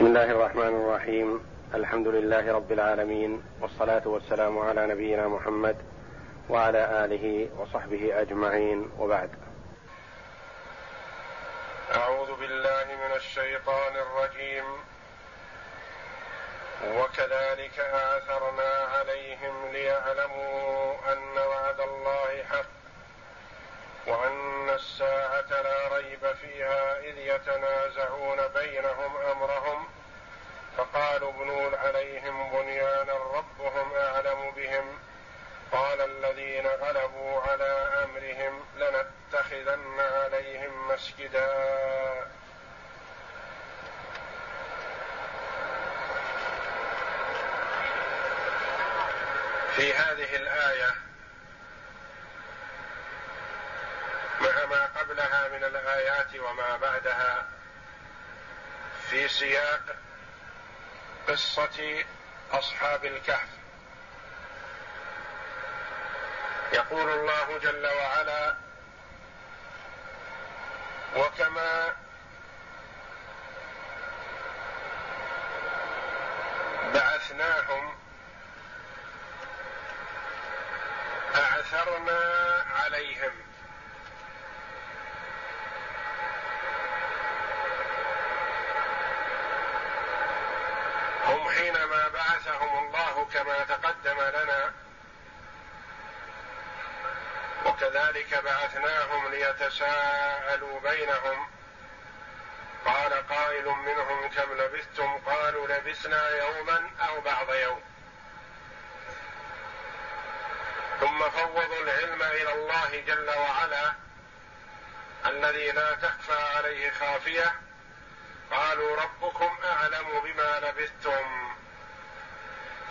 بسم الله الرحمن الرحيم. الحمد لله رب العالمين والصلاة والسلام على نبينا محمد وعلى آله وصحبه أجمعين. وبعد. أعوذ بالله من الشيطان الرجيم. وكذلك آثرنا عليهم ليعلموا أن وعد الله حق. وان الساعة لا ريب فيها اذ يتنازعون بينهم امرهم فقالوا ابنوا عليهم بنيانا ربهم اعلم بهم قال الذين غلبوا على امرهم لنتخذن عليهم مسجدا في هذه الآية مع ما قبلها من الآيات وما بعدها. في سياق قصة أصحاب الكهف. يقول الله جل وعلا وكما بعثناهم أعثرنا عليهم هم حينما بعثهم الله كما تقدم لنا وكذلك بعثناهم ليتساءلوا بينهم قال قائل منهم كم لبثتم قالوا لبثنا يوما أو بعض يوم ثم فوضوا العلم إلى الله جل وعلا الذي لا تخفى عليه خافية قالوا ربكم أعلم بما لبثتم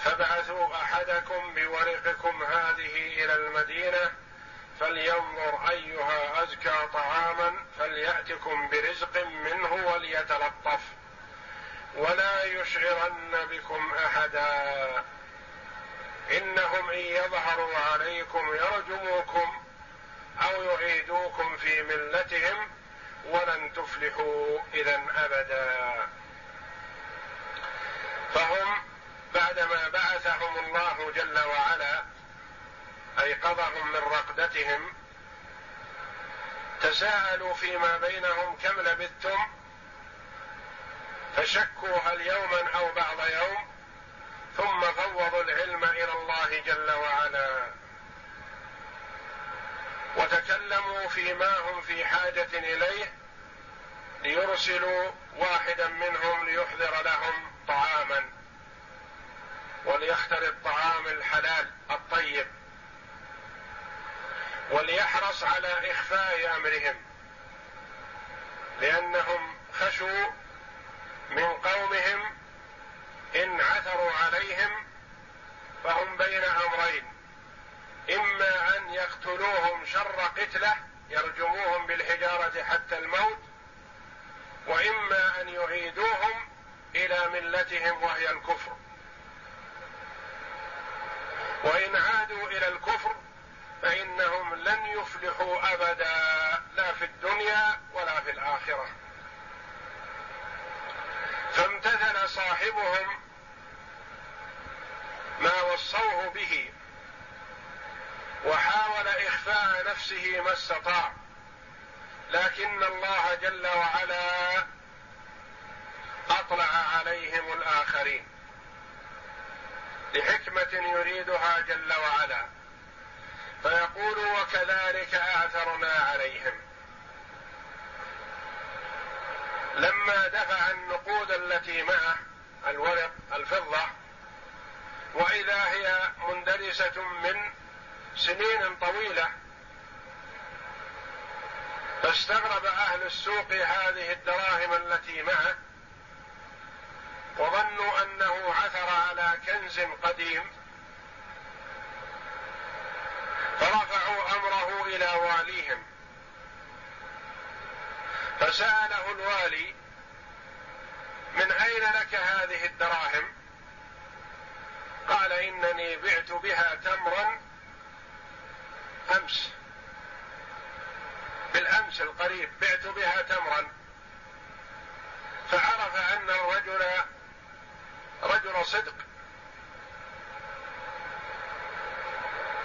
فابعثوا أحدكم بورقكم هذه إلى المدينة فلينظر أيها أزكى طعاما فليأتكم برزق منه وليتلطف. ولا يشعرن بكم أحدا. إنهم إن يظهروا عليكم يرجموكم أو يعيدوكم في ملتهم ولن تفلحوا اذا أبدا. فهم بعدما بعثهم الله جل وعلا ايقظهم من رقدتهم تساءلوا فيما بينهم كم لبثتم؟ فشكوا هل يوما أو بعض يوم ثم فوضوا العلم إلى الله جل وعلا. وتكلموا فيما هم في حاجة إليه ليرسلوا واحدا منهم ليحضر لهم طعاما. وليختر الطعام الحلال الطيب. وليحرص على إخفاء أمرهم. لأنهم خشوا من قومهم إن عثروا عليهم فهم بين أمرين. إما أن يقتلوهم شر قتلة يرجموهم بالحجارة حتى الموت وإما أن يعيدوهم إلى ملتهم وهي الكفر. وإن عادوا إلى الكفر فإنهم لن يفلحوا أبدا لا في الدنيا ولا في الآخرة. فامتثل صاحبهم ما وصوه به وحاول إخفاء نفسه ما استطاع. لكن الله جل وعلا أطلع عليهم الآخرين. لحكمة يريدها جل وعلا. فيقول وكذلك اعثرنا عليهم. لما دفع النقود التي معه الورق الفضة وإذا هي مندرسة من سنين طويلة فاستغرب أهل السوق هذه الدراهم التي معه وظنوا أنه عثر على كنز قديم. فرفعوا أمره إلى واليهم. فسأله الوالي من أين لك هذه الدراهم؟ قال إنني بعت بها تمرا أمس. بالأمس القريب بعت بها تمرا. فعرف أن الرجل صدق.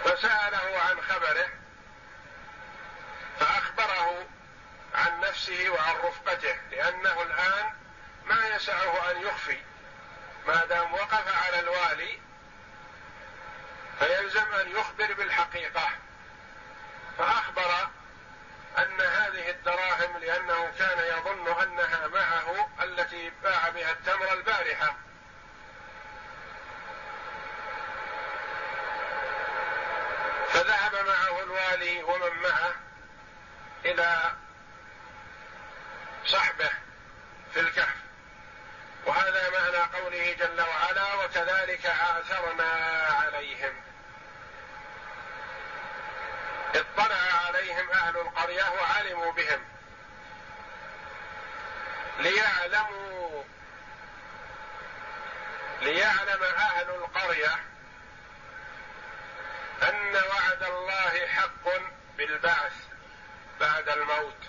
فسأله عن خبره فأخبره عن نفسه وعن رفقته لأنه الآن ما يسعه أن يخفي. ما دام وقف على الوالي فيلزم أن يخبر بالحقيقة. فأخبر أن هذه الدراهم لأنه كان يظن أنها معه التي باع بها التمر البارحة فذهب معه الوالي ومن معه إلى صحبه في الكهف. وهذا معنى قوله جل وعلا وكذلك آثرنا عليهم. اطلع عليهم أهل القرية وعلموا بهم. ليعلموا ليعلم أهل القرية أن وعد الله حق بالبعث. بعد الموت.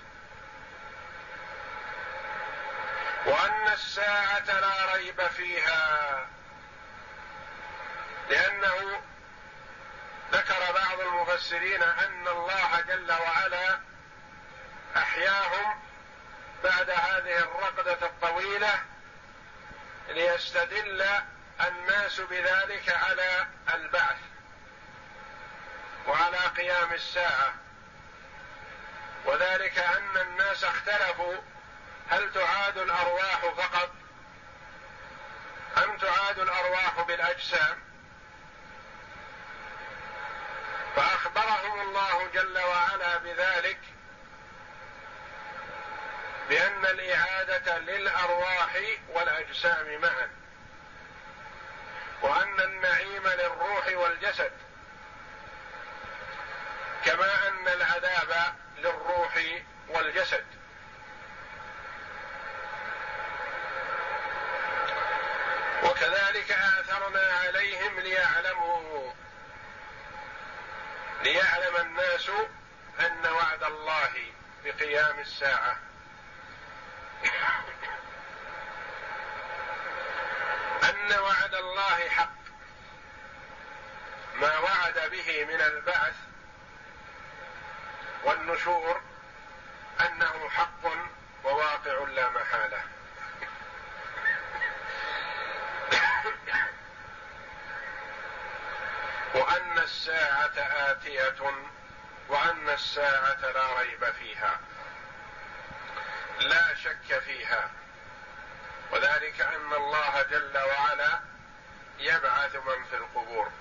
وأن الساعة لا ريب فيها لأنه ذكر بعض المفسرين أن الله جل وعلا أحياهم بعد هذه الرقده الطويلة ليستدل الناس بذلك على البعث وعلى قيام الساعة. وذلك أن الناس اختلفوا هل تعاد الأرواح فقط؟ أم تعاد الأرواح بالأجسام؟ فأخبرهم الله جل وعلا بذلك بأن الإعادة للأرواح والأجسام معا وأن النعيم للروح والجسد كما أن العذاب للروح والجسد. وكذلك آثرنا عليهم ليعلموا ليعلم الناس أن وعد الله بقيام الساعة. أن وعد الله حق. ما وعد به من البعث والنشور أنه حق وواقع لا محالة. وأن الساعة آتية وأن الساعة لا ريب فيها. لا شك فيها. وذلك أن الله جل وعلا يبعث من في القبور.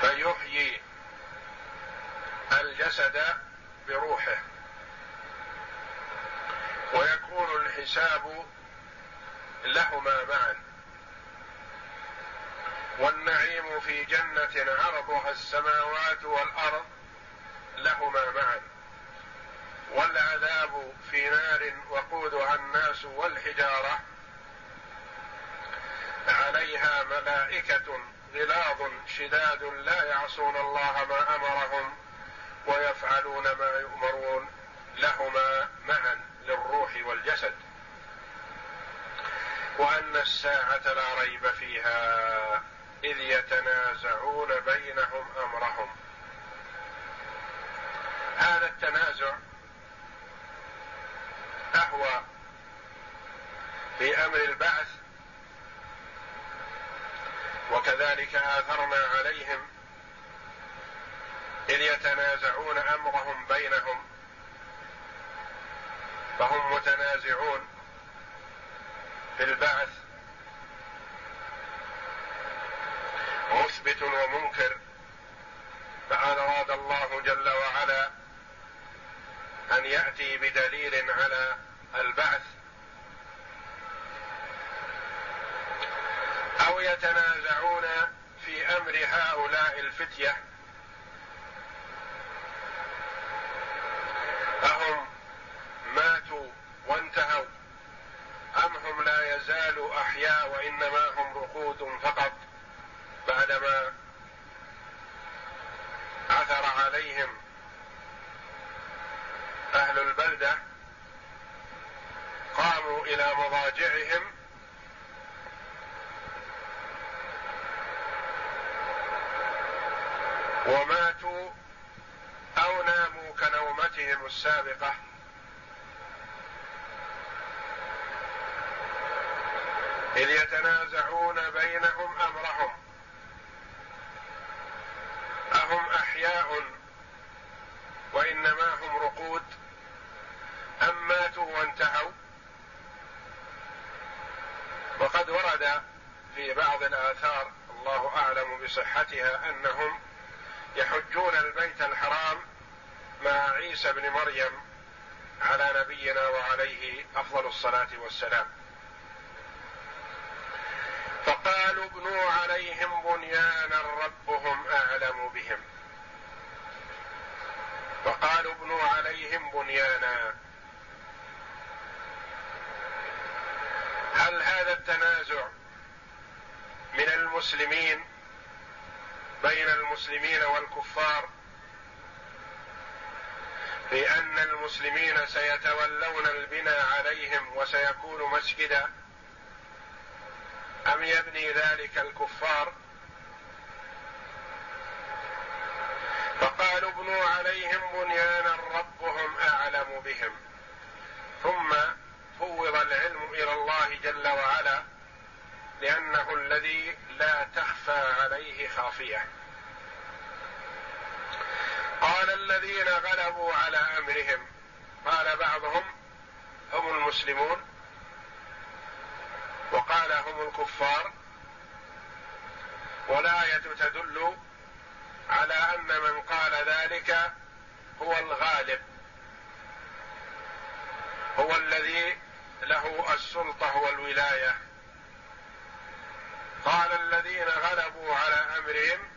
فيحيي الجسد بروحه. ويكون الحساب لهما معا. والنعيم في جنة عرضها السماوات والأرض لهما معا. والعذاب في نار وقودها الناس والحجارة عليها ملائكة غلاظ شداد لا يعصون الله ما أمرهم ويفعلون ما يؤمرون لهما معا للروح والجسد. وأن الساعة لا ريب فيها إذ يتنازعون بينهم أمرهم. هذا التنازع أهوى في أمر البعث وكذلك آثرنا عليهم إذ يتنازعون أمرهم بينهم فهم متنازعون في البعث. مثبت ومنكر فقد أراد الله جل وعلا أن يأتي بدليل على البعث. أو يتنازعون في أمر هؤلاء الفتية. أهم ماتوا وانتهوا. أم هم لا يزالوا أحياء وإنما هم رقود فقط بعدما عثر عليهم أهل البلدة قاموا إلى مضاجعهم وماتوا أو نا كنومتهم السابقة. إذ يتنازعون بينهم أمرهم. أهم أحياء وإنما هم رقود. أم ماتوا وانتهوا؟ وقد ورد في بعض الآثار الله أعلم بصحتها أنهم يحجون البيت الحرام مع عيسى بن مريم على نبينا وعليه أفضل الصلاة والسلام. فقالوا ابنوا عليهم بنيانا ربهم أعلم بهم. فقالوا ابنوا عليهم بنيانا. هل هذا التنازع من المسلمين بين المسلمين والكفار ان المسلمين سيتولون البناء عليهم وسيكون مسجدا. أم يبني ذلك الكفار؟ فقالوا ابنوا عليهم بنيانا ربهم أعلم بهم. ثم فوض العلم إلى الله جل وعلا لأنه الذي لا تخفى عليه خافية. قال الذين غلبوا على أمرهم. قال بعضهم هم المسلمون وقال هم الكفار. والايه تدل على أن من قال ذلك هو الغالب. هو الذي له السلطة والولاية. قال الذين غلبوا على أمرهم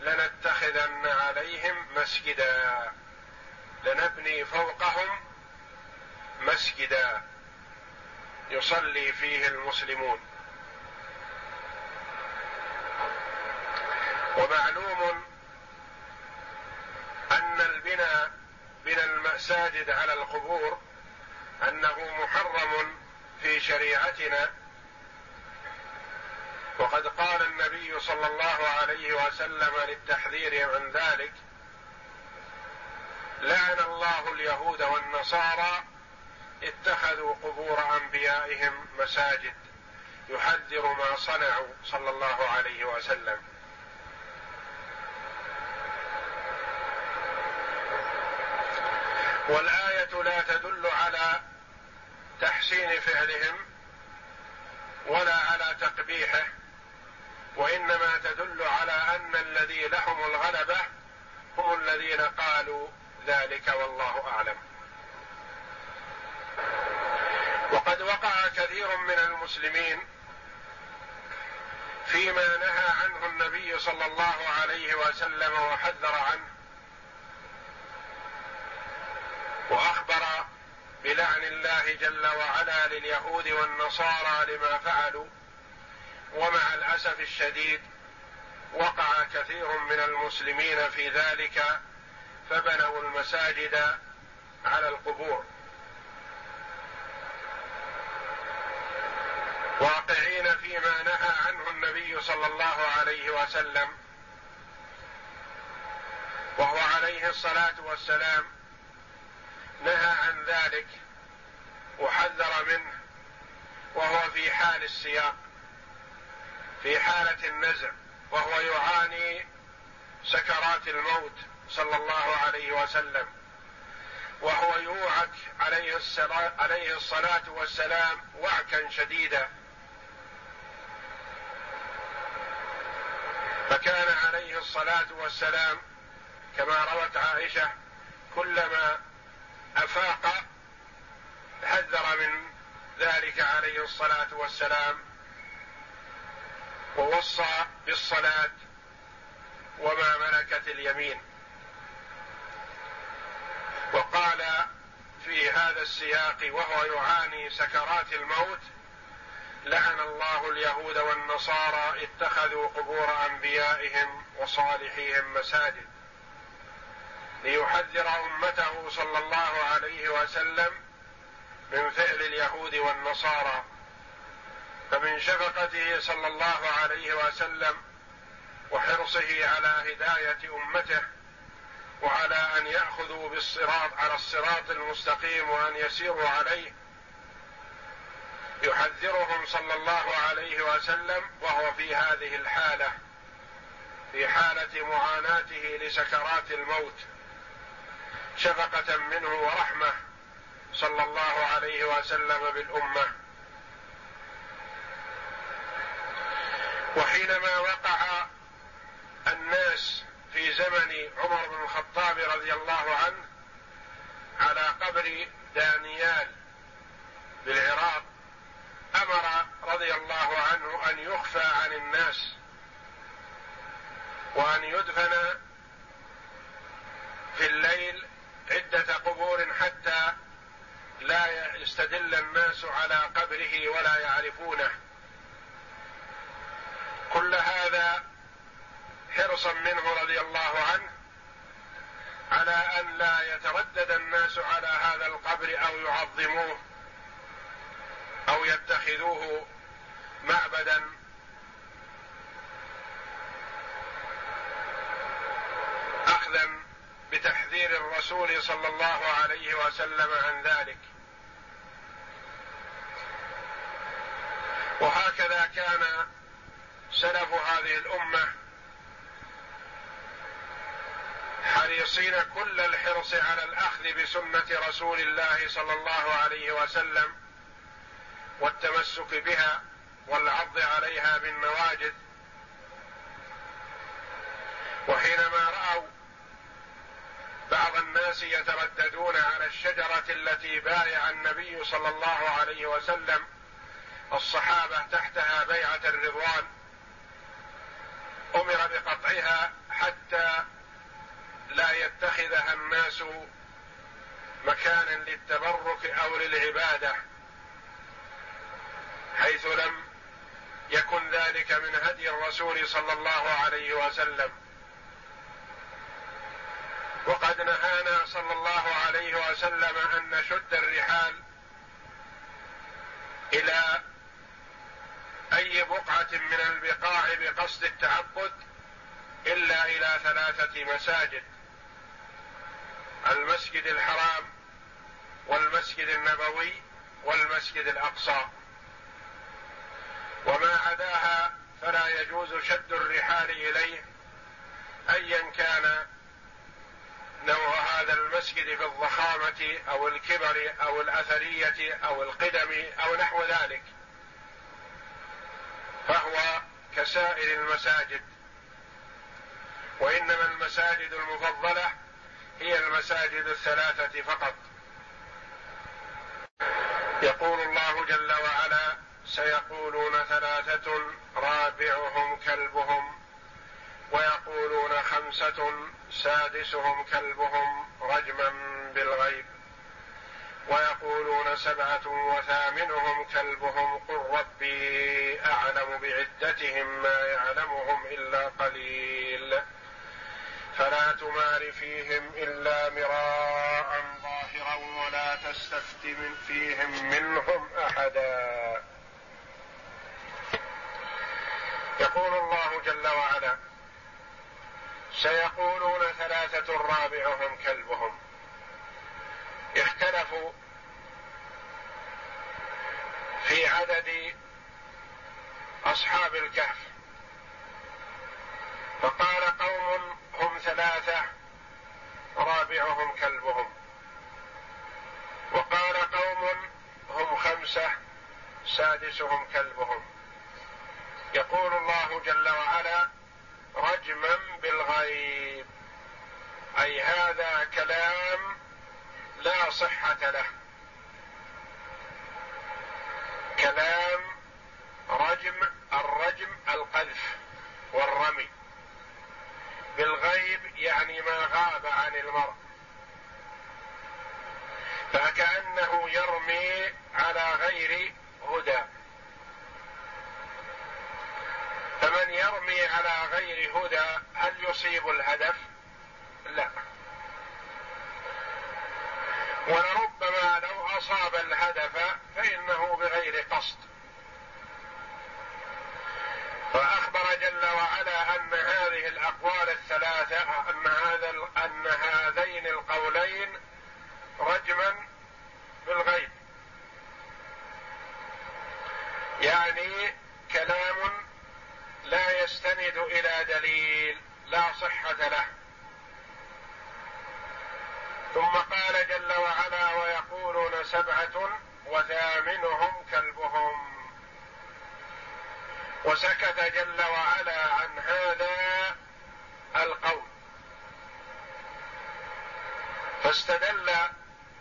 لنتخذن عليهم مسجدا. لنبني فوقهم مسجدا. يصلي فيه المسلمون. ومعلوم أن البناء بنى المساجد على القبور أنه محرم في شريعتنا وقد قال النبي صلى الله عليه وسلم للتحذير عن ذلك لعن الله اليهود والنصارى اتخذوا قبور أنبيائهم مساجد يحذر ما صنعوا صلى الله عليه وسلم. والآية لا تدل على تحسين فعلهم ولا على تقبيحه وإنما تدل على أن الذي لهم الغلبة هم الذين قالوا ذلك والله أعلم. وقد وقع كثير من المسلمين فيما نهى عنه النبي صلى الله عليه وسلم وحذر عنه وأخبر بلعن الله جل وعلا لليهود والنصارى لما فعلوا ومع الأسف الشديد وقع كثير من المسلمين في ذلك فبنوا المساجد على القبور. واقعين فيما نهى عنه النبي صلى الله عليه وسلم وهو عليه الصلاة والسلام نهى عن ذلك وحذر منه وهو في حال السياق. في حالة النزع وهو يعاني سكرات الموت صلى الله عليه وسلم. وهو يوعك عليه الصلاة, عليه الصلاة والسلام وعكا شديدا. فكان عليه الصلاة والسلام كما روت عائشة كلما أفاق حذر من ذلك عليه الصلاة والسلام ووصى بالصلاة وما ملكت اليمين. وقال في هذا السياق وهو يعاني سكرات الموت لعن الله اليهود والنصارى اتخذوا قبور أنبيائهم وصالحيهم مساجد ليحذر أمته صلى الله عليه وسلم من فعل اليهود والنصارى. فمن شفقته صلى الله عليه وسلم وحرصه على هداية أمته وعلى أن يأخذوا بالصراط على الصراط المستقيم وأن يسيروا عليه يحذرهم صلى الله عليه وسلم وهو في هذه الحالة في حالة معاناته لسكرات الموت شفقة منه ورحمة صلى الله عليه وسلم بالأمة. وحينما وقع الناس في زمن عمر بن الخطاب رضي الله عنه على قبر دانيال بالعراق أمر رضي الله عنه أن يخفى عن الناس وأن يدفن في الليل عدة قبور حتى لا يستدل الناس على قبره ولا يعرفونه. كل هذا حرصا منه رضي الله عنه على أن لا يتردد الناس على هذا القبر أو يعظموه أو يتخذوه معبدا. أخذا بتحذير الرسول صلى الله عليه وسلم عن ذلك. وهكذا كان سلف هذه الأمة حريصين كل الحرص على الأخذ بسنة رسول الله صلى الله عليه وسلم والتمسك بها والعض عليها بالنواجذ وحينما رأوا بعض الناس يترددون على الشجرة التي بايع النبي صلى الله عليه وسلم الصحابة تحتها بيعة الرضوان أمر بقطعها حتى لا يتخذها الناس مكانا للتبرك أو للعبادة حيث لم يكن ذلك من هدي الرسول صلى الله عليه وسلم. وقد نهانا صلى الله عليه وسلم أن نشد الرحال إلى أي بقعة من البقاع بقصد التعبد إلا إلى ثلاثة مساجد المسجد الحرام والمسجد النبوي والمسجد الأقصى. وما عداها فلا يجوز شد الرحال إليه ايا كان نوع هذا المسجد في الضخامه أو الكبر أو الأثرية أو القدم أو نحو ذلك. فهو كسائر المساجد. وإنما المساجد المفضلة هي المساجد الثلاثة فقط. يقول الله جل وعلا سيقولون ثلاثة رابعهم كلبهم ويقولون خمسة سادسهم كلبهم رجما بالغيب. ويقولون سبعة وثامنهم كلبهم قل ربي أعلم بعدتهم ما يعلمهم إلا قليل. فلا تمار فيهم إلا مراء ظاهرا ولا تستفت من فيهم منهم أحدا. يقول الله جل وعلا سيقولون ثلاثة رابعهم كلبهم. اختلفوا في عدد أصحاب الكهف. فقال قوم هم ثلاثة رابعهم كلبهم. وقال قوم هم خمسة سادسهم كلبهم. يقول الله جل وعلا رجما بالغيب. أي هذا كلام لا صحة له. كلام رجم الرجم القذف والرمي. بالغيب يعني ما غاب عن المرء. فكأنه يرمي على غير هدى. فمن يرمي على غير هدى هل يصيب الهدف؟ لا. ولربما لو أصاب الهدف فإنه بغير قصد. فأخبر جل وعلا أن هذه الأقوال الثلاثة أن هذا أن هذين القولين رجما بالغيب يعني كلام لا يستند إلى دليل لا صحة له. ثم قال جل وعلا ويقولون سبعة وثامنهم كلبهم. وسكت جل وعلا عن هذا القول. فاستدل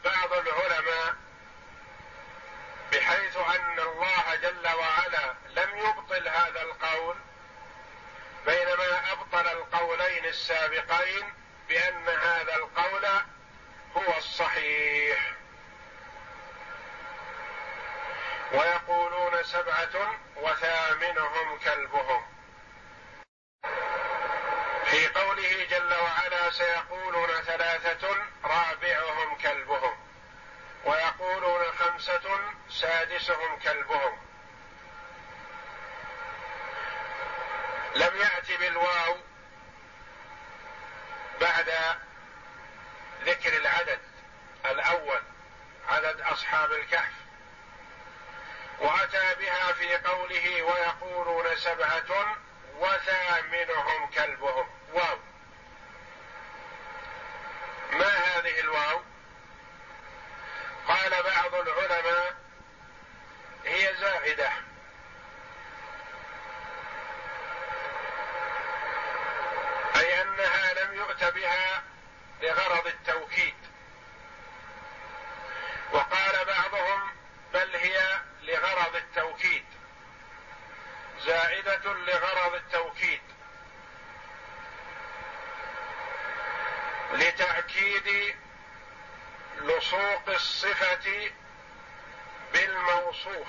بعض العلماء بحيث أن الله جل وعلا لم يبطل هذا القول بينما أبطل القولين السابقين بأن هذا القول هو الصحيح. ويقولون سبعة وثامنهم كلبهم. في قوله جل وعلا سيقولون ثلاثة رابعهم كلبهم. ويقولون خمسة سادسهم كلبهم. لم يأت بالواو بعد ذكر العدد الأول عدد أصحاب الكهف. وأتى بها في قوله ويقولون سبعة وثامنهم كلبهم. واو. ما هذه الواو؟ قال بعض العلماء هي زائدة. أي أنها لم يؤت بها لغرض التوكيد وقال بعضهم بل هي لغرض التوكيد. زائدة لغرض التوكيد. لتأكيد لصوق الصفة بالموصوف.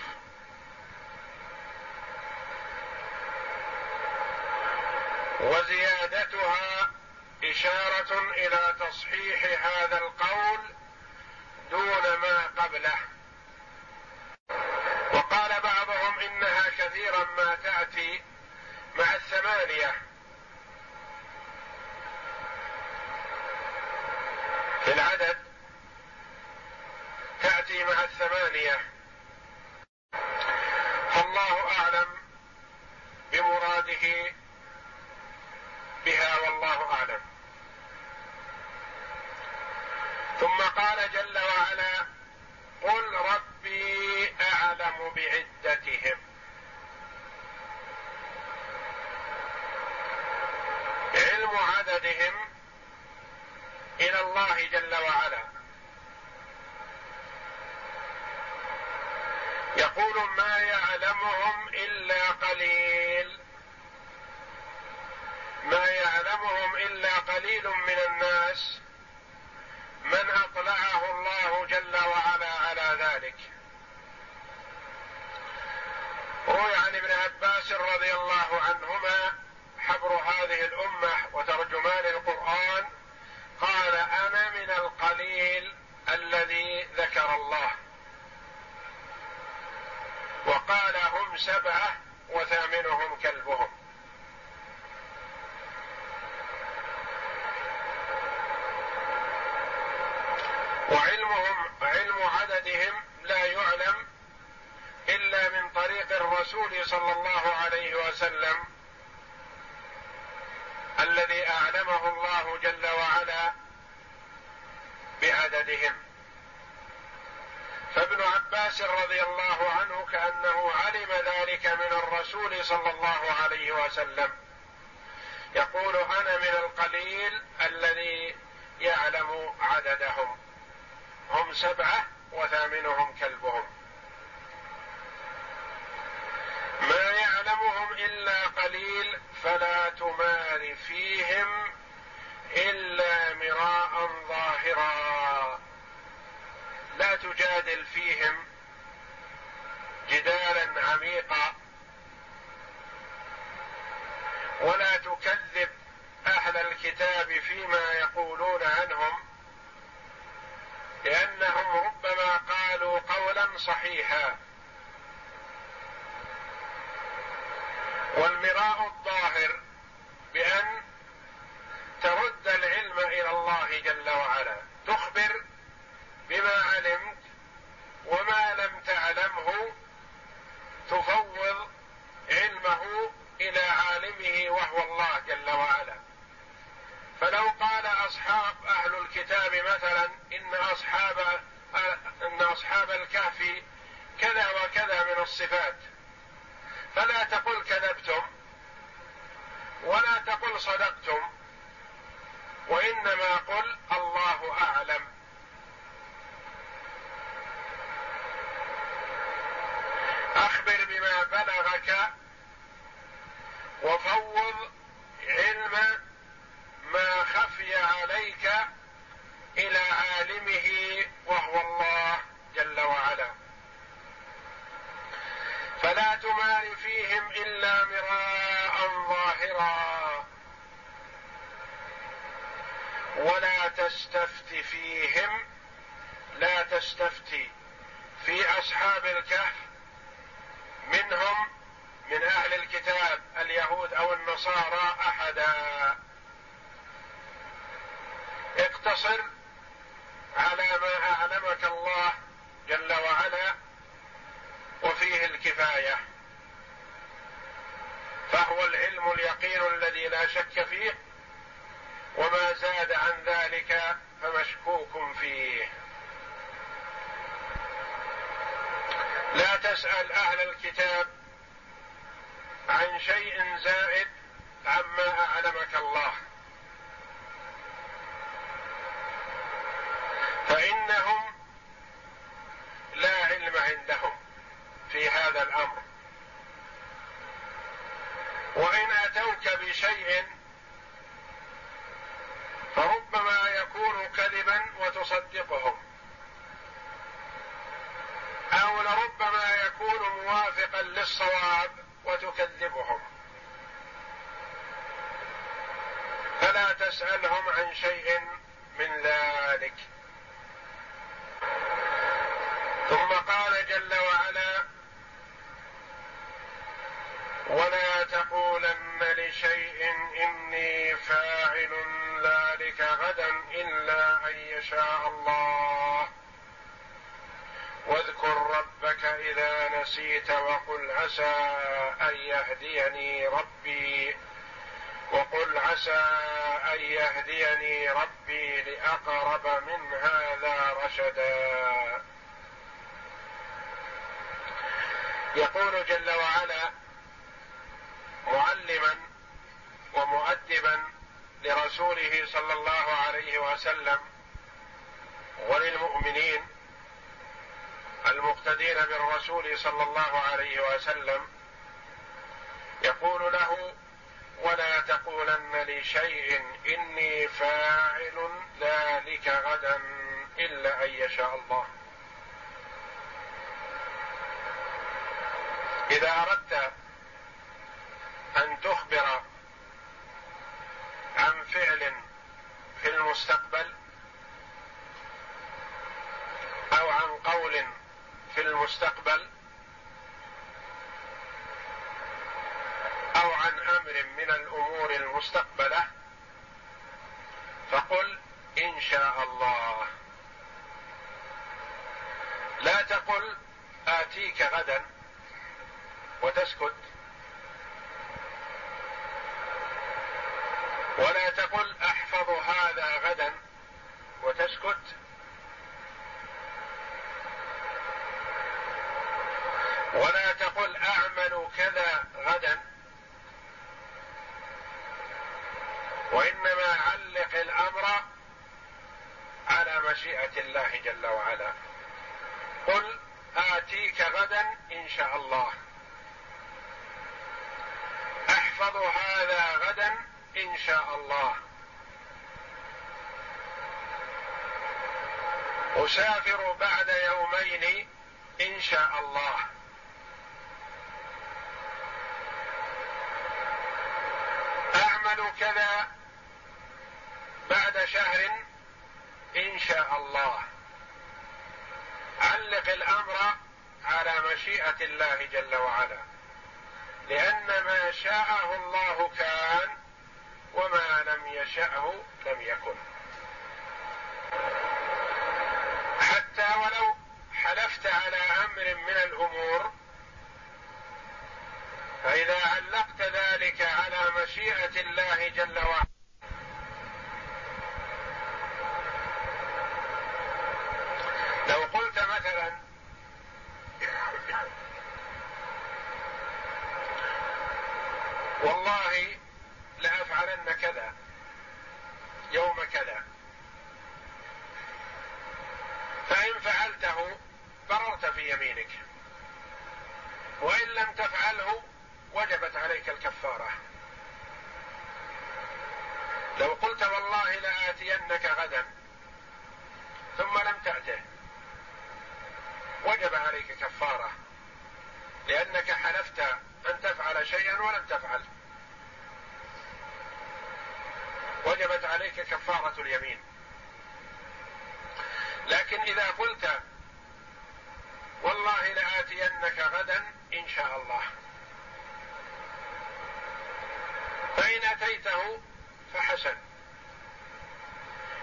وزيادتها إشارة إلى تصحيح هذا القول دون ما قبله. وقال بعضهم إنها كثيرا ما تأتي مع الثمانية. في العدد تأتي مع الثمانية. فالله أعلم بمراده بها والله أعلم. ثم قال جل وعلا قل ربي أعلم بعدتهم. علم عددهم إلى الله جل وعلا. يقول ما يعلمهم إلا قليل. ما يعلمهم إلا قليل من الناس من أطلعه الله جل وعلا على ذلك. روي عن ابن عباس رضي الله عنهما حبر هذه الأمة وترجمان القرآن قال أنا من القليل الذي ذكر الله. وقال هم سبعة وثامنهم كلبهم. وعلمهم علم عددهم لا يعلم إلا من طريق الرسول صلى الله عليه وسلم الذي أعلمه الله جل وعلا بعددهم. فابن عباس رضي الله عنه كأنه علم ذلك من الرسول صلى الله عليه وسلم. يقول أنا من القليل الذي يعلم عددهم. هم سبعة وثامنهم كلبهم. ما يعلمهم إلا قليل فلا تمار فيهم إلا مراء ظاهرا. لا تجادل فيهم جدالا عميقا. ولا تكذب أهل الكتاب فيما يقولون عنهم. لأنهم ربما قالوا قولا صحيحا. والمراء الظاهر بأن ترد العلم إلى الله جل وعلا. تخبر بما علمت وما لم تعلمه تفوض علمه إلى عالمه وهو الله جل وعلا. فلو قال أصحاب أهل الكتاب مثلا إن أصحاب إن أصحاب الكهف كذا وكذا من الصفات فلا تقل كذبتم ولا تقل صدقتم وإنما قل الله أعلم. أخبر بما بلغك وفوض علم ما خفي عليك إلى عالمه وهو الله جل وعلا. فلا تمار فيهم إلا مراء ظاهرا. ولا تستفت فيهم لا تستفتي في أصحاب الكهف منهم من أهل الكتاب اليهود أو النصارى أحدا. اقتصر على ما أعلمك الله جل وعلا وفيه الكفاية. فهو العلم اليقين الذي لا شك فيه وما زاد عن ذلك فمشكوك فيه. لا تسأل أهل الكتاب عن شيء زائد عما أعلمك الله. فإنهم لا علم عندهم في هذا الأمر. وإن أتوك بشيء فربما يكون كذبا وتصدقهم. أو لربما يكون موافقا للصواب وتكذبهم. فلا تسألهم عن شيء من ذلك. ثم قال جل وعلا ولا تقولن لشيء إني فاعل ذلك غدا إلا أن يشاء الله. واذكر ربك إذا نسيت وقل عسى أن يهديني ربي وقل عسى أن يهديني ربي لأقرب من هذا رشدا. يقول جل وعلا معلما ومؤدبا لرسوله صلى الله عليه وسلم وللمؤمنين المقتدين بالرسول صلى الله عليه وسلم يقول له ولا تقولن لشيء إني فاعل ذلك غدا إلا أن يشاء الله. إذا أردت أن تخبر عن فعل في المستقبل أو عن قول في المستقبل أو عن أمر من الأمور المستقبلة فقل إن شاء الله. لا تقل آتيك غدا. وتسكت. ولا تقل أحفظ هذا غدا وتسكت. ولا تقل أعمل كذا غدا. وإنما علق الأمر على مشيئة الله جل وعلا. قل آتيك غدا إن شاء الله. احفظ هذا غدا إن شاء الله. أسافر بعد يومين إن شاء الله. أعمل كذا بعد شهر إن شاء الله. علق الأمر على مشيئة الله جل وعلا. لأن ما شاءه الله كان وما لم يشأه لم يكن. حتى ولو حلفت على أمر من الأمور فإذا علقت ذلك على مشيئة الله جل وعلا لو قلت مثلا والله لأفعلن كذا يوم كذا. فإن فعلته بررت في يمينك. وإن لم تفعله وجبت عليك الكفارة. لو قلت والله لآتينك غدا ثم لم تأته وجب عليك كفارة لأنك حلفت أن تفعل شيئا ولم تفعل. وجبت عليك كفارة اليمين. لكن إذا قلت والله لآتينك غدا إن شاء الله. فإن أتيته فحسن.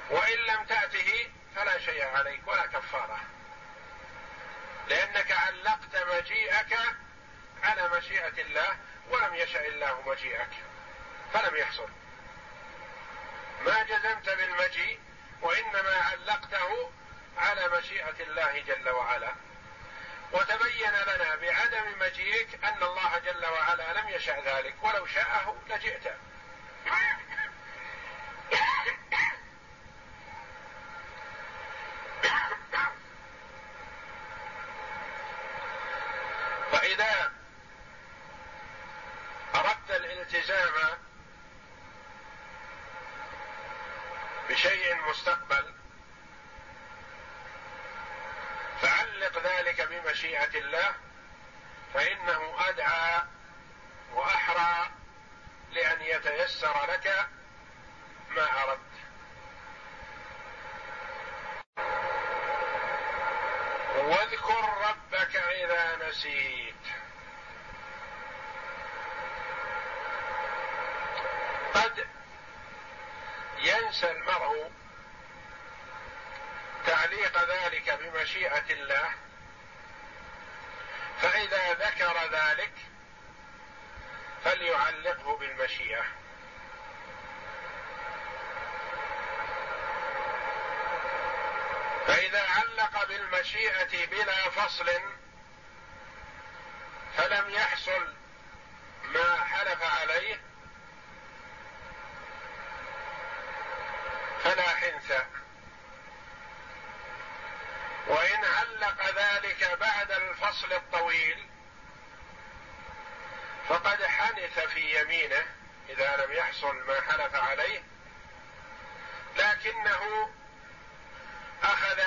وإن لم تأته فلا شيء عليك ولا كفارة. لأنك علقت مجيئك على مشيئة الله ولم يشأ الله مجيئك فلم يحصل. ما جزمت بالمجيء وإنما علقته على مشيئة الله جل وعلا. وتبين لنا بعدم مجيئك أن الله جل وعلا لم يشأ ذلك ولو شاءه لجئت فإذا أردت الالتزام بشيء مستقبل. فعلق ذلك بمشيئة الله فإنه أدعى وأحرى لأن يتيسر لك ما أردت. واذكر ربك إذا نسيت. قد ينسى المرء تعليق ذلك بمشيئة الله فإذا ذكر ذلك فليعلقه بالمشيئة. فإذا علق بالمشيئة بلا فصل فلم يحصل ما حلف عليه فلا حنث. وإن علق ذلك بعد الفصل الطويل فقد حنث في يمينه إذا لم يحصل ما حلف عليه لكنه أخذ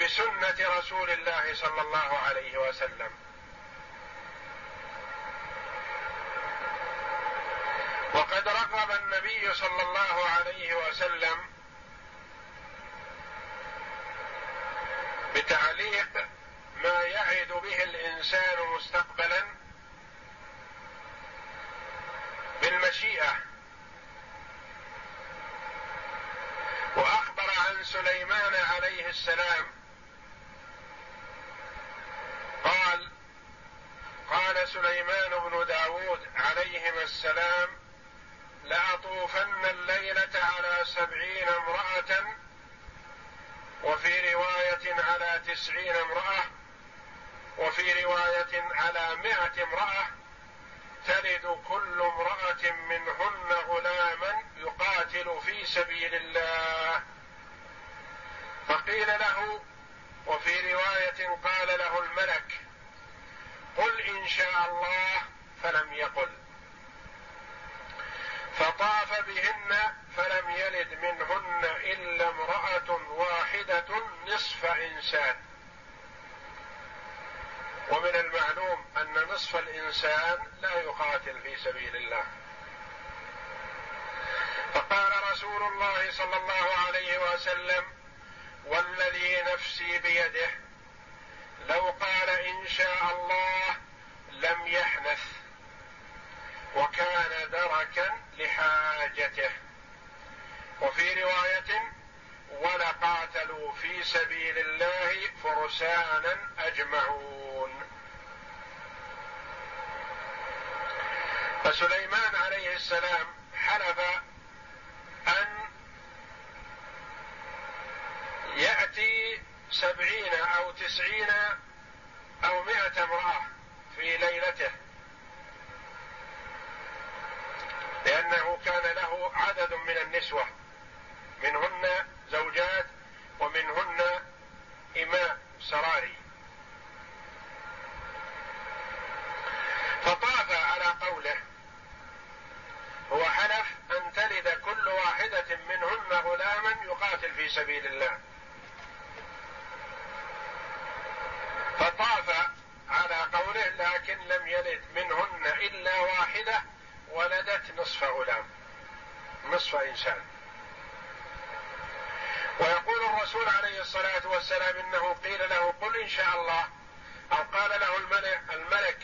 بسنة رسول الله صلى الله عليه وسلم. وقد رغب النبي صلى الله عليه وسلم بتعليق ما يعد به الإنسان مستقبلا بالمشيئة. وأخبر عن سليمان عليه السلام قال قال سليمان بن داود عليهما السلام لأطوفن الليلة على سبعين امرأة وفي رواية على تسعين امرأة وفي رواية على مائة امرأة تلد كل امرأة منهن غلاما يقاتل في سبيل الله. فقيل له وفي رواية قال له الملك قل إن شاء الله فلم يقل. فطاف بهن فلم يلد منهن إلا امرأة واحدة نصف إنسان. ومن المعلوم أن نصف الإنسان لا يقاتل في سبيل الله. فقال رسول الله صلى الله عليه وسلم والذي نفسي بيده لو قال إن شاء الله لم يحنث. وكان دركا لحاجته. وفي رواية ولقاتلوا في سبيل الله فرسانا أجمعون. فسليمان عليه السلام حلف أن يأتي سبعين أو تسعين أو مائه امرأة في ليلته. لأنه كان له عدد من النسوة. منهن زوجات ومنهن إماء سراري. فطاف على قوله هو حلف أن تلد كل واحدة منهن غلاما يقاتل في سبيل الله. فطاف على قوله لكن لم يلد منهن إلا واحدة ولدت نصف غلام نصف إنسان. ويقول الرسول عليه الصلاة والسلام إنه قيل له قل إن شاء الله أو قال له الملك,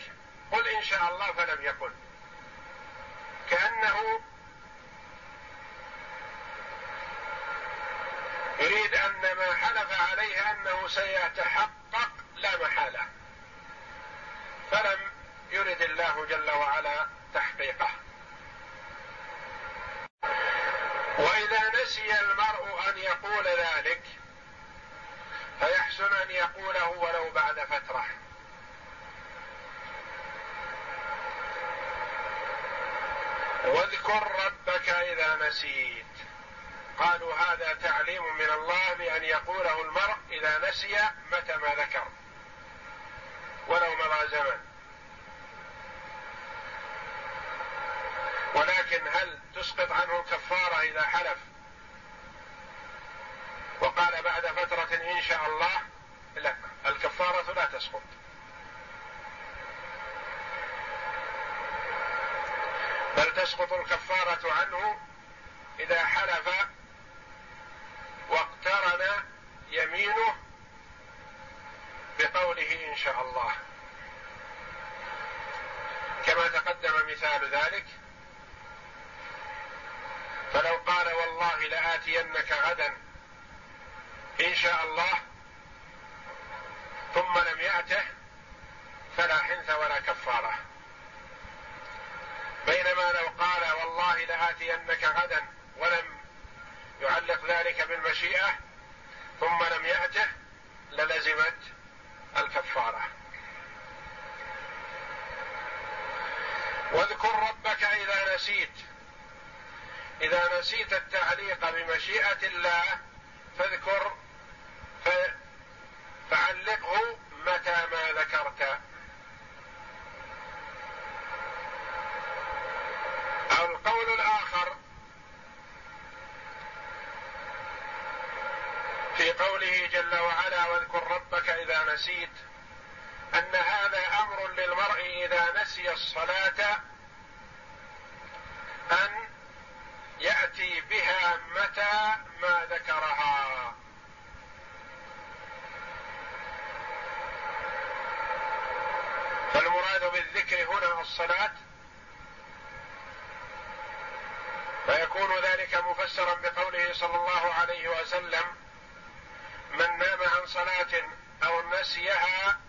قل إن شاء الله فلم يقل. كأنه يريد أن ما حلف عليه أنه سيتحقق لا محالة. فلم يرد الله جل وعلا تحقيقه وإذا نسي المرء أن يقول ذلك فيحسن أن يقوله ولو بعد فترة. واذكر ربك إذا نسيت. قالوا هذا تعليم من الله بأن يقوله المرء إذا نسي متى ما ذكر. ولو مضى زمن. ولكن هل تسقط عنه الكفارة إذا حلف؟ وقال بعد فترة إن شاء الله لا الكفارة لا تسقط. بل تسقط الكفارة عنه إذا حلف واقترن يمينه بقوله إن شاء الله. كما تقدم مثال ذلك فلو قال والله لآتينك غدا إن شاء الله ثم لم يأته فلا حنث ولا كفارة. بينما لو قال والله لآتينك غدا ولم يعلق ذلك بالمشيئة ثم لم يأته للزمت الكفارة. واذكر ربك إذا نسيت إذا نسيت التعليق بمشيئة الله فاذكر فعلقه متى ما ذكرت. أو القول الآخر. في قوله جل وعلا واذكر ربك إذا نسيت أن هذا أمر للمرء إذا نسي الصلاة أن يأتي بها متى ما ذكرها. فالمراد بالذكر هنا الصلاة. فيكون ذلك مفسرا بقوله صلى الله عليه وسلم من نام عن صلاة أو نسيها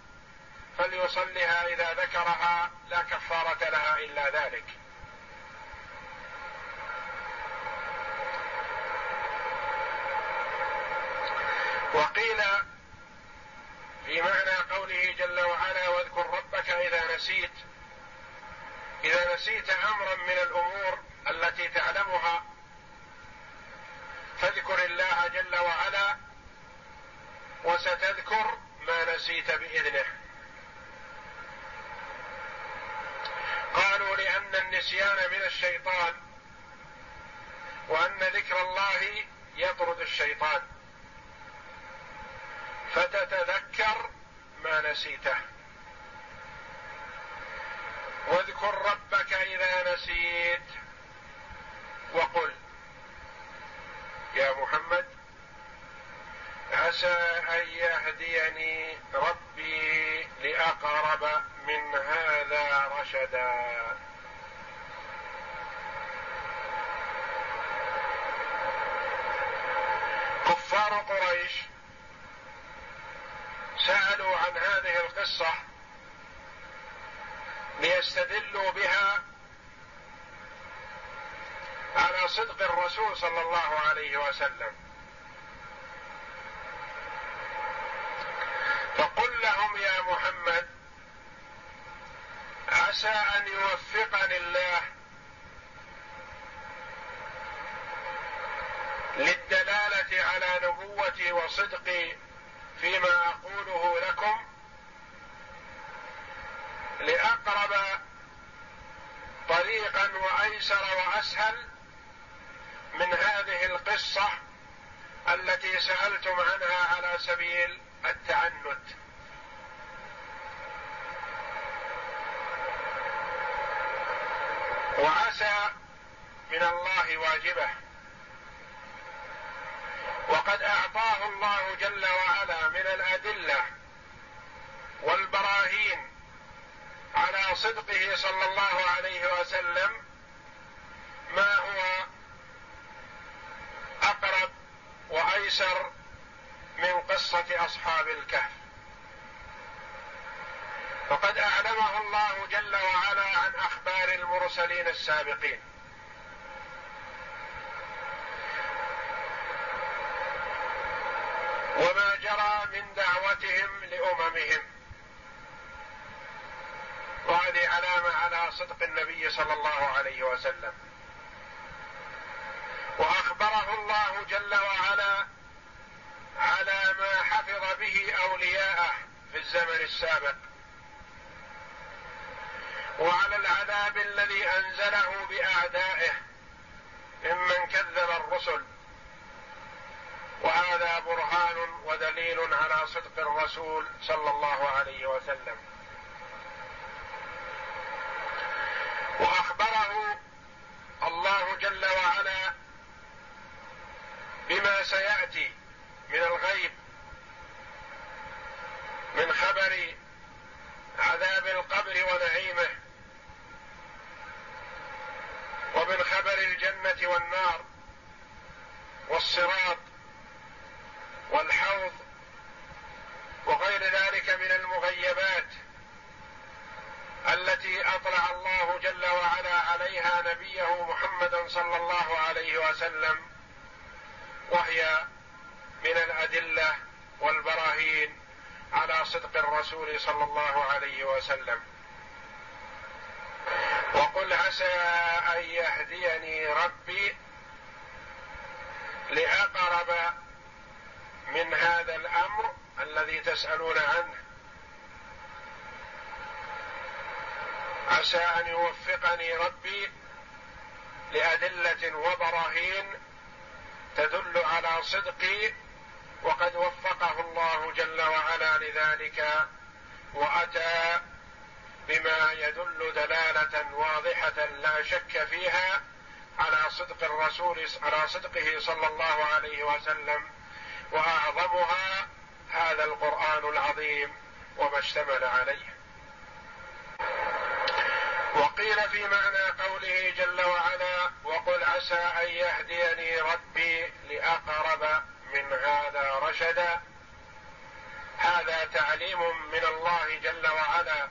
فليصلها إذا ذكرها لا كفارة لها إلا ذلك. وقيل في معنى قوله جل وعلا واذكر ربك إذا نسيت. إذا نسيت أمرا من الأمور التي تعلمها فاذكر الله جل وعلا وستذكر ما نسيت بإذنه. قالوا لأن النسيان من الشيطان وأن ذكر الله يطرد الشيطان. فتتذكر ما نسيته. واذكر ربك إذا نسيت. وقل يا محمد عسى أن يهديني ربي لأقرب من هذا رشدا. كفار قريش سألوا عن هذه القصة ليستدلوا بها على صدق الرسول صلى الله عليه وسلم. فقل لهم يا محمد عسى أن يوفقني الله للدلالة على نبوتي وصدقي فيما أقوله لكم لأقرب طريقا وأيسر وأسهل من هذه القصة التي سألتم عنها على سبيل التعنت. وعسى من الله واجبه. وقد أعطاه الله جل وعلا من الأدلة والبراهين على صدقه صلى الله عليه وسلم ما هو أقرب وأيسر من قصة أصحاب الكهف. فقد أعلمه الله جل وعلا عن أخبار المرسلين السابقين. جرى من دعوتهم لأممهم. وهذه علامة على صدق النبي صلى الله عليه وسلم. وأخبره الله جل وعلا على ما حفظ به أولياءه في الزمن السابق. وعلى العذاب الذي أنزله بأعدائه ممن كذب الرسل. وهذا برهان ودليل على صدق الرسول صلى الله عليه وسلم. وأخبره الله جل وعلا بما سيأتي من الغيب من خبر عذاب القبر ونعيمه ومن خبر الجنة والنار والصراط والحوض وغير ذلك من المغيبات التي أطلع الله جل وعلا عليها نبيه محمدا صلى الله عليه وسلم وهي من الأدلة والبراهين على صدق الرسول صلى الله عليه وسلم. وقل عسى أن يهديني ربي لأقرب من هذا الأمر الذي تسألون عنه. عسى أن يوفقني ربي لأدلة وبراهين تدل على صدقي وقد وفقه الله جل وعلا لذلك وأتى بما يدل دلالة واضحة لا شك فيها على صدق الرسول على صدقه صلى الله عليه وسلم. وأعظمها هذا القرآن العظيم وما اشتمل عليه. وقيل في معنى قوله جل وعلا وقل عسى أن يهديني ربي لأقرب من هذا رشدا. هذا تعليم من الله جل وعلا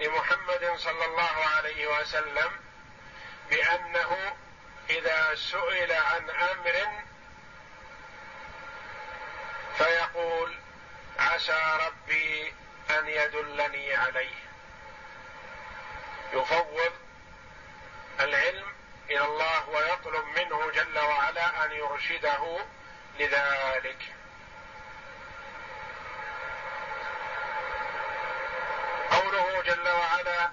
لمحمد صلى الله عليه وسلم بأنه إذا سئل عن أمر فيقول عسى ربي أن يدلني عليه. يفوض العلم إلى الله ويطلب منه جل وعلا أن يرشده لذلك. قوله جل وعلا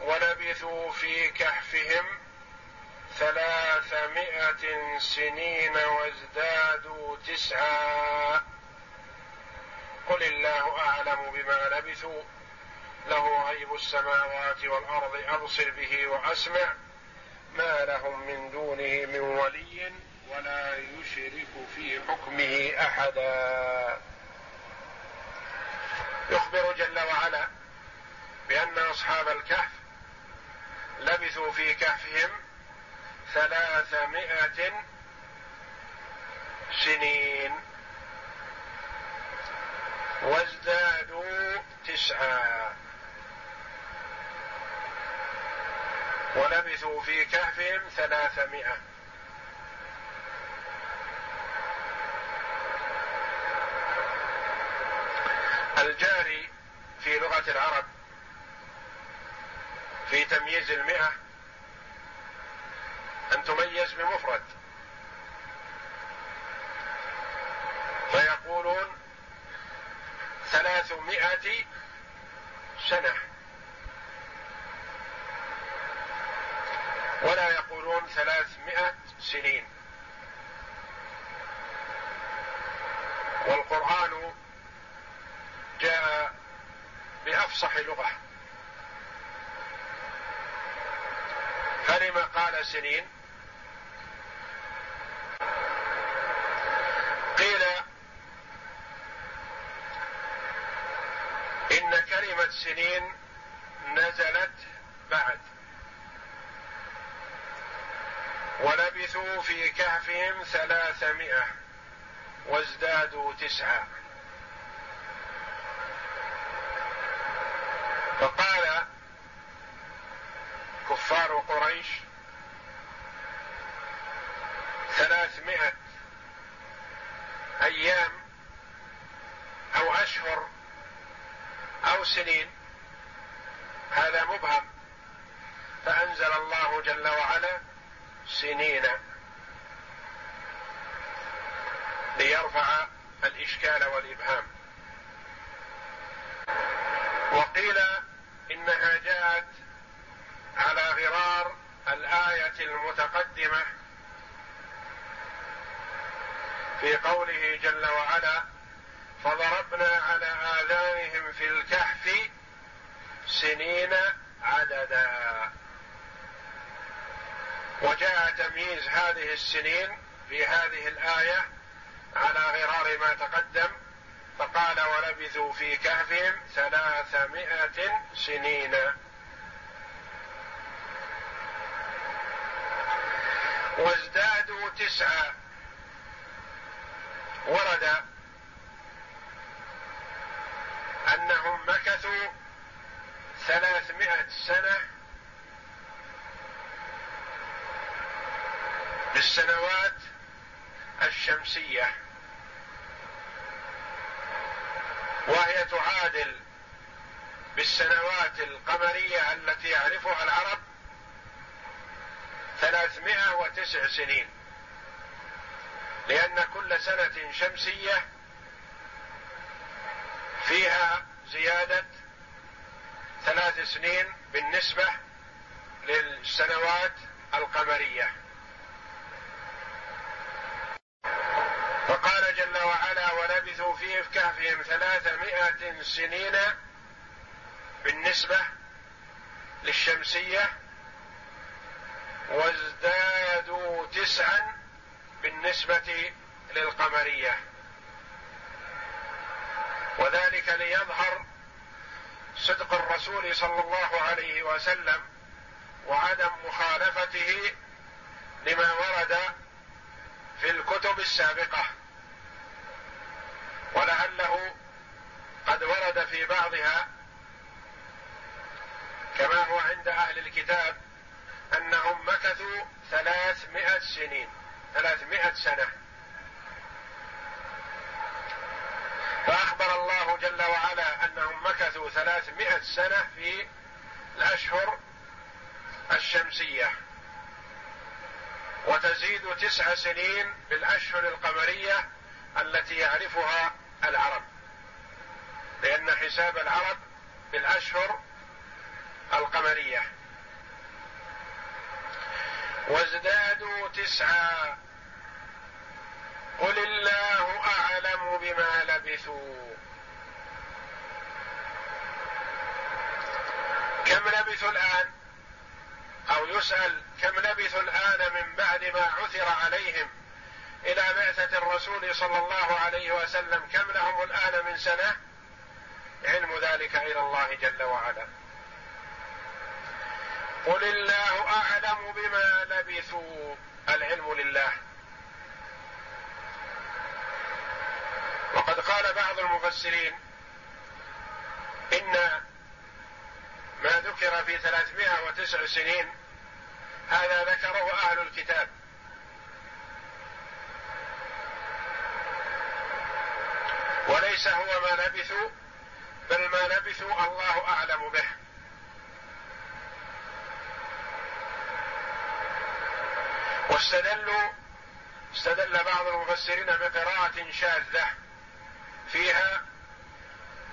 ولبثوا في كهفهم ثلاثمائة سنين وازدادوا تسعا. قل الله أعلم بما لبثوا. له غيب السماوات والأرض أبصر به وأسمع. ما لهم من دونه من ولي ولا يشرك في حكمه أحدا. يخبر جل وعلا بأن أصحاب الكهف لبثوا في كهفهم ثلاثمائة سنين. وازدادوا تسعا ولبثوا في كهفهم ثلاثمائة. الجاري في لغة العرب في تمييز المئة أن تميز بمفرد. فيقولون ثلاثمائة سنة. ولا يقولون ثلاثمائة سنين. والقرآن جاء بأفصح لغة. فلم قال سنين قيل إن كلمة سنين نزلت بعد. ولبثوا في كهفهم ثلاثمائة وازدادوا تسعة. فقال كفار قريش ثلاثمائة أيام أو أشهر أو سنين. هذا مبهم. فأنزل الله جل وعلا سنين ليرفع الإشكال والإبهام. وقيل إنها جاءت على غرار الآية المتقدمة في قوله جل وعلا فضربنا على آذانهم في الكهف سنين عددا. وجاء تمييز هذه السنين في هذه الآية على غرار ما تقدم فقال ولبثوا في كهفهم ثلاثمائة سنين. وازدادوا تسعة. ورد أنهم مكثوا ثلاثمائة سنة بالسنوات الشمسية وهي تعادل بالسنوات القمرية التي يعرفها العرب ثلاثمائة وتسع سنين لأن كل سنة شمسية فيها زيادة ثلاث سنين بالنسبة للسنوات القمرية. فقال جل وعلا ولبثوا في كهفهم ثلاثمائة سنين بالنسبة للشمسية وازدادوا تسعا بالنسبة للقمرية. وذلك ليظهر صدق الرسول صلى الله عليه وسلم وعدم مخالفته لما ورد في الكتب السابقة. ولعله قد ورد في بعضها كما هو عند أهل الكتاب أنهم مكثوا ثلاثمائة سنين ثلاثمائة سنة. فأخبر الله جل وعلا أنهم مكثوا ثلاثمائة سنة في الأشهر الشمسية وتزيد تسع سنين بالأشهر القمرية التي يعرفها العرب لأن حساب العرب بالأشهر القمرية. وازدادوا تسعا قل الله بما لبثوا. كم لبثوا الآن؟ أو يسأل كم لبثوا الآن من بعد ما عثر عليهم؟ إلى بعثة الرسول صلى الله عليه وسلم كم لهم الآن من سنة؟ علم ذلك إلى الله جل وعلا. قل الله أعلم بما لبثوا. العلم لله. وقد قال بعض المفسرين إن ما ذكر في ثلاثمائة وتسع سنين هذا ذكره أهل الكتاب. وليس هو ما لبثوا بل ما لبثوا الله أعلم به. واستدلوا استدل بعض المفسرين بقراءة شاذة. فيها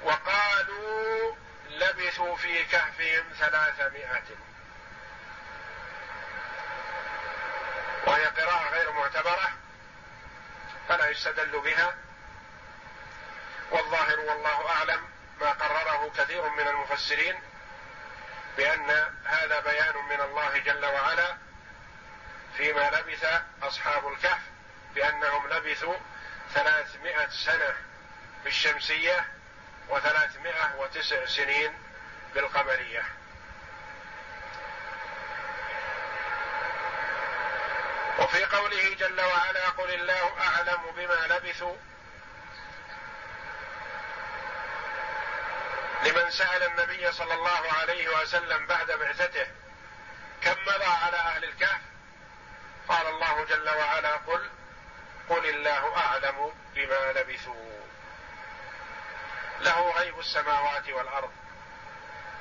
وقالوا لبثوا في كهفهم ثلاثمائة. وهي قراءة غير معتبرة فلا يستدل بها. والظاهر والله أعلم ما قرره كثير من المفسرين بأن هذا بيان من الله جل وعلا فيما لبث أصحاب الكهف بأنهم لبثوا ثلاثمائة سنة. بالشمسية وثلاثمائة وتسع سنين بالقمرية. وفي قوله جل وعلا قل الله أعلم بما لبثوا. لمن سأل النبي صلى الله عليه وسلم بعد بعثته كم مضى على أهل الكهف؟ قال الله جل وعلا قل قل الله أعلم بما لبثوا. له غيب السماوات والأرض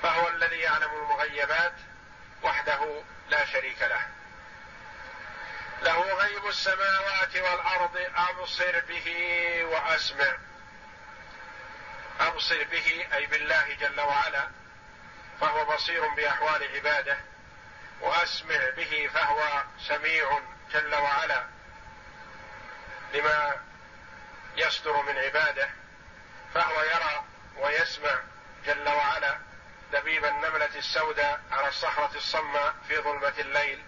فهو الذي يعلم المغيبات وحده لا شريك له. له غيب السماوات والأرض أبصر به وأسمع. أبصر به أي بالله جل وعلا فهو بصير بأحوال عباده وأسمع به فهو سميع جل وعلا. لما يصدر من عباده فهو يرى ويسمع جل وعلا دبيب النملة السوداء على الصخرة الصماء في ظلمة الليل.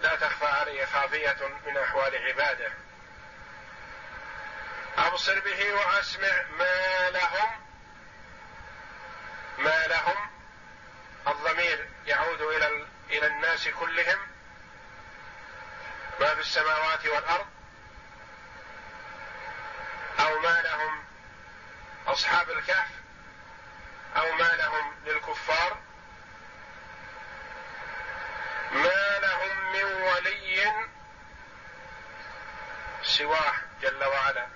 لا تخفى عليه خافية من أحوال عباده. أبصر به وأسمع ما لهم ما لهم. الضمير يعود إلى إلى الناس كلهم. ما في السماوات والأرض. أو ما لهم أصحاب الكهف أو ما لهم للكفار. ما لهم من ولي سواه جل وعلا.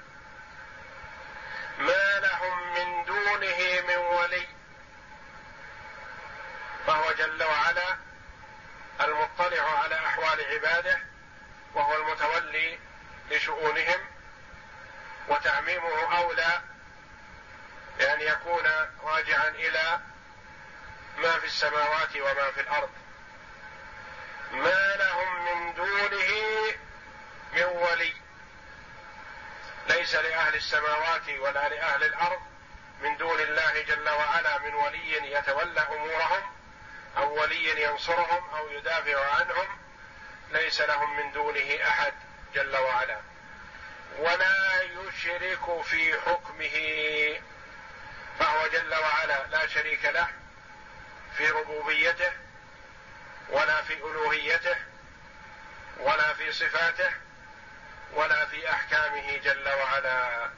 ما لهم من دونه من ولي. فهو جل وعلا المطلع على أحوال عباده وهو المتولي لشؤونهم وتعميمه أولى بان يكون راجعا إلى ما في السماوات وما في الأرض. ما لهم من دونه من ولي. ليس لأهل السماوات ولا لأهل الأرض من دون الله جل وعلا من ولي يتولى أمورهم أو ولي ينصرهم أو يدافع عنهم. ليس لهم من دونه أحد جل وعلا. ولا يشرك في حكمه فهو جل وعلا لا شريك له في ربوبيته ولا في ألوهيته ولا في صفاته ولا في أحكامه جل وعلا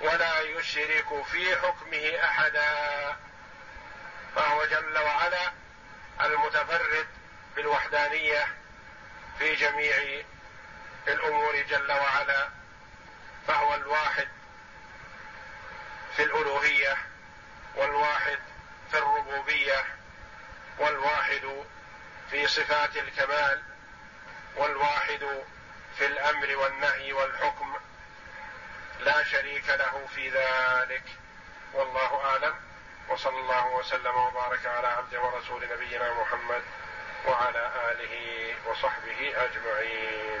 ولا يشرك في حكمه أحدا. فهو جل وعلا المتفرد بالوحدانية في جميع الأمور جل وعلا فهو الواحد في الألوهية والواحد في الربوبية والواحد في صفات الكمال والواحد في الأمر والنهي والحكم. لا شريك له في ذلك. والله أعلم. وصلى الله وسلم وبارك على عبد ورسول نبينا محمد وعلى آله وصحبه أجمعين.